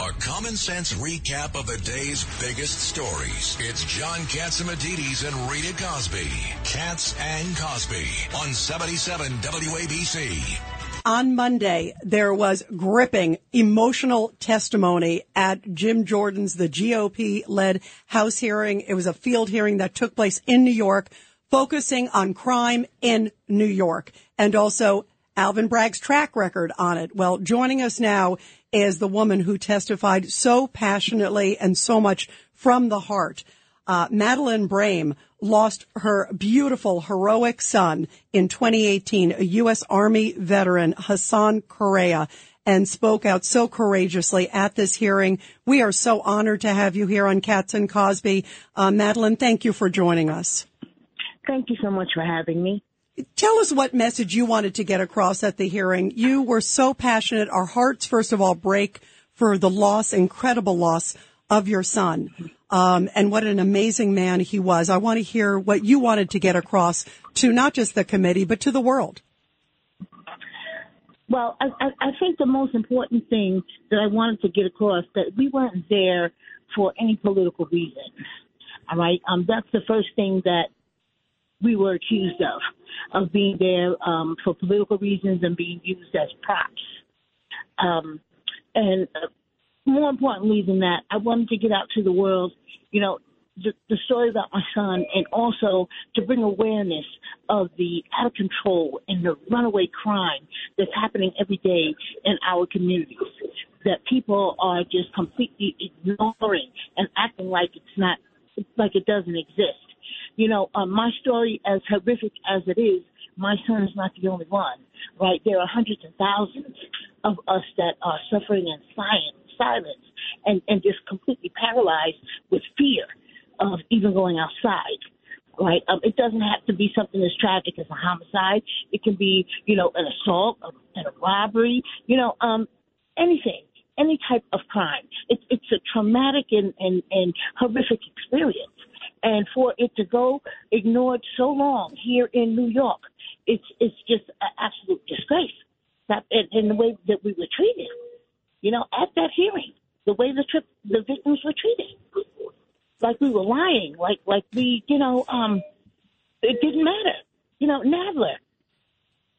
A common sense recap of the day's biggest stories. It's John Catsimatidis and Rita Cosby. Cats and Cosby on 77 WABC. On Monday, there was gripping, emotional testimony at Jim Jordan's, the GOP led House hearing. It was a field hearing that took place in New York, focusing on crime in New York and also Alvin Bragg's track record on it. Well, joining us now is the woman who testified so passionately and so much from the heart. Uh, Madeline Brame lost her beautiful, heroic son in 2018, a U.S. Army veteran, Hason Correa, and spoke out so courageously at this hearing. We are so honored to have you here on Cats and Cosby. Uh, Madeline, thank you for joining us. Thank you so much for having me. Tell us what message you wanted to get across at the hearing. You were so passionate. Our hearts, first of all, break for the loss, incredible loss of your son. Um, and what an amazing man he was. I want to hear what you wanted to get across to not just the committee, but to the world. Well, I, I think the most important thing that I wanted to get across that we weren't there for any political reason. All right, um, that's the first thing that we were accused of, of being there um, for political reasons and being used as props. Um, and uh, more importantly than that, I wanted to get out to the world, you know, the, the story about my son and also to bring awareness of the out of control and the runaway crime that's happening every day in our communities. That people are just completely ignoring and acting like it's not, like it doesn't exist. You know, um, my story, as horrific as it is, my son is not the only one, right? There are hundreds and thousands of us that are suffering in silence, and, and just completely paralyzed with fear of even going outside right? Um, it doesn't have to be something as tragic as a homicide. It can be, you know, an assault, a, a robbery, you know, um, anything, any type of crime. It, it's a traumatic and, and, and horrific experience and for it to go ignored so long here in New York, it's it's just an absolute disgrace. That in, the way that we were treated, you know, at that hearing, the way the trip, the victims were treated, like we were lying, like like we, you know, um, it didn't matter. You know, Nadler,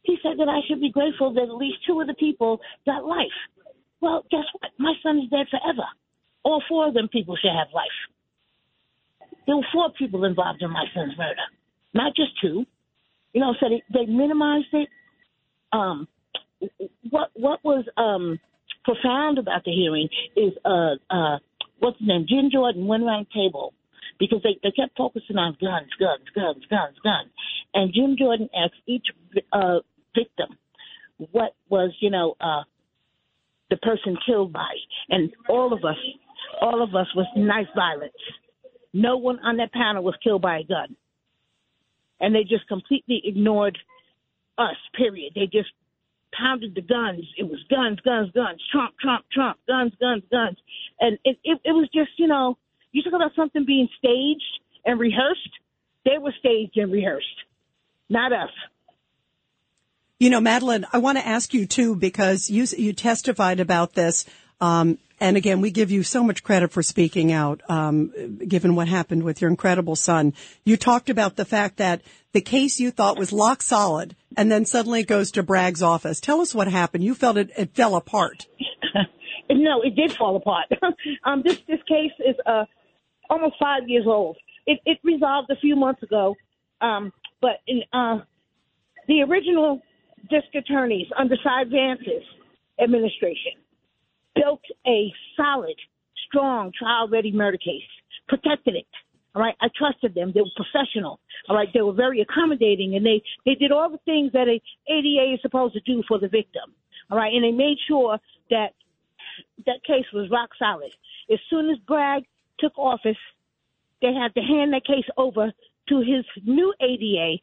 he said that I should be grateful that at least two of the people got life. Well, guess what? My son is dead forever. All four of them people should have life. There were four people involved in my son's murder, not just two. You know, so they, they minimized it. Um, what what was um, profound about the hearing is uh, uh, what's his name? Jim Jordan went around the table because they, they kept focusing on guns, guns, guns, guns, guns. And Jim Jordan asked each uh, victim what was, you know, uh, the person killed by. And all of us, all of us was knife violence. No one on that panel was killed by a gun. And they just completely ignored us, period. They just pounded the guns. It was guns, guns, guns, Trump, Trump, Trump, guns, guns, guns. And it, it, it was just, you know, you talk about something being staged and rehearsed. They were staged and rehearsed, not us. You know, Madeline, I want to ask you too, because you, you testified about this. Um, and again, we give you so much credit for speaking out, um, given what happened with your incredible son. You talked about the fact that the case you thought was lock solid, and then suddenly it goes to Bragg's office. Tell us what happened. You felt it, it fell apart. no, it did fall apart. um, this this case is uh, almost five years old. It, it resolved a few months ago, um, but in uh, the original district attorneys under Cy Vance's administration built a solid, strong, trial ready murder case, protected it. All right. I trusted them. They were professional. All right. They were very accommodating and they, they did all the things that a ADA is supposed to do for the victim. All right. And they made sure that that case was rock solid. As soon as Bragg took office, they had to hand that case over to his new ADA,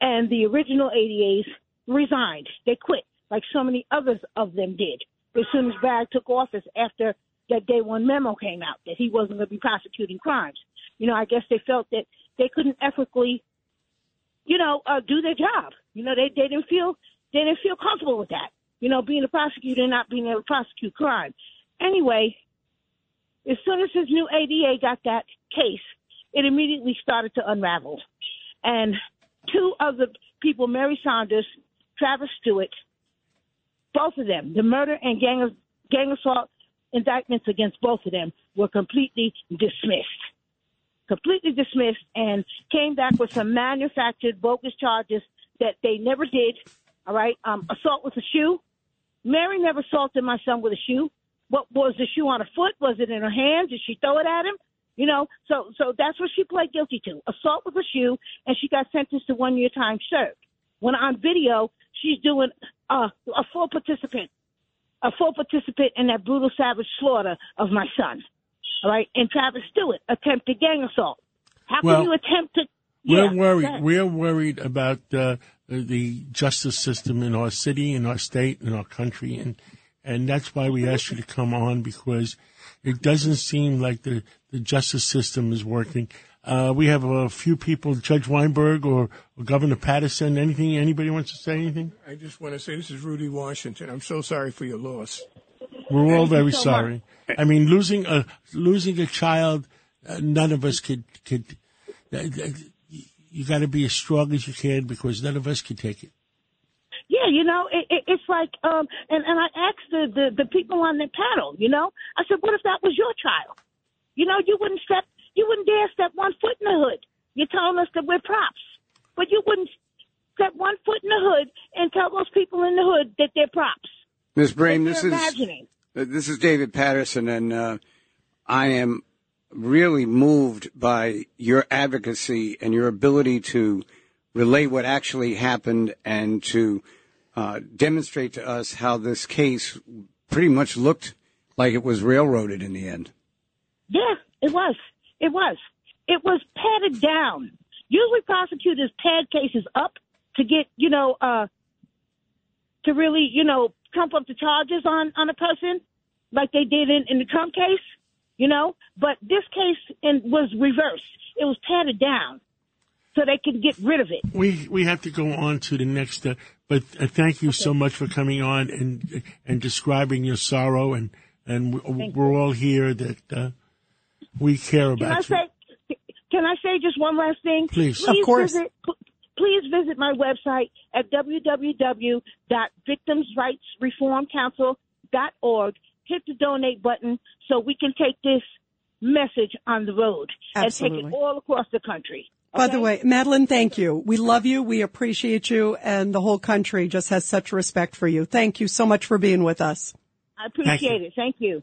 and the original ADAs resigned. They quit, like so many others of them did. As soon as Bragg took office after that day one memo came out that he wasn't going to be prosecuting crimes. You know, I guess they felt that they couldn't ethically, you know, uh, do their job. You know, they, they didn't feel they didn't feel comfortable with that. You know, being a prosecutor and not being able to prosecute crime. Anyway, as soon as his new ADA got that case, it immediately started to unravel. And two of the people, Mary Saunders, Travis Stewart, both of them, the murder and gang, gang assault indictments against both of them were completely dismissed. Completely dismissed and came back with some manufactured bogus charges that they never did. All right. Um, assault with a shoe. Mary never assaulted my son with a shoe. What was the shoe on her foot? Was it in her hand? Did she throw it at him? You know, so so that's what she pled guilty to: assault with a shoe, and she got sentenced to one year time served. When on video, she's doing uh, a full participant, a full participant in that brutal, savage slaughter of my son. All right, and Travis Stewart attempted gang assault. How Well, can you attempt to? We're worried. We're worried about uh, the justice system in our city, in our state, in our country, and and that's why we asked you to come on because it doesn't seem like the the justice system is working. Uh, we have a few people, Judge Weinberg or, or Governor Paterson. Anything? Anybody wants to say anything? I just want to say this is Rudy Washington. I'm so sorry for your loss. We're all very so sorry. I mean, losing a losing a child, uh, none of us could could. Uh, uh, you got to be as strong as you can because none of us could take it. Yeah, you know, it, it, it's like, um, and, and I asked the, the, the people on the panel, you know, I said, what if that was your child? You know, you wouldn't step, you wouldn't dare step one foot in the hood. You're telling us that we're props, but you wouldn't step one foot in the hood and tell those people in the hood that they're props. Ms. They're this is imagining. uh, this is David Paterson, and uh, I am really moved by your advocacy and your ability to relay what actually happened and to uh, demonstrate to us how this case pretty much looked like it was railroaded in the end. Yeah, it was. It was. It was padded down. Usually prosecutors pad cases up to get, you know, uh, to really, you know, trump up the charges on, on a person like they did in, in the Trump case, you know, but this case in, was reversed. It was padded down so they could get rid of it. We we have to go on to the next. Uh, but uh, thank you so much for coming on and and describing your sorrow and and we- we're all here that uh, we care Can I about you. say? Can I say just one last thing? Please. Of course. Visit, please visit my website at www.victimsrightsreformcouncil.org. Hit the donate button so we can take this message on the road and take it all across the country. By the way, Madeline, thank you. We love you. We appreciate you. And the whole country just has such respect for you. Thank you so much for being with us. I appreciate you. it. Thank you.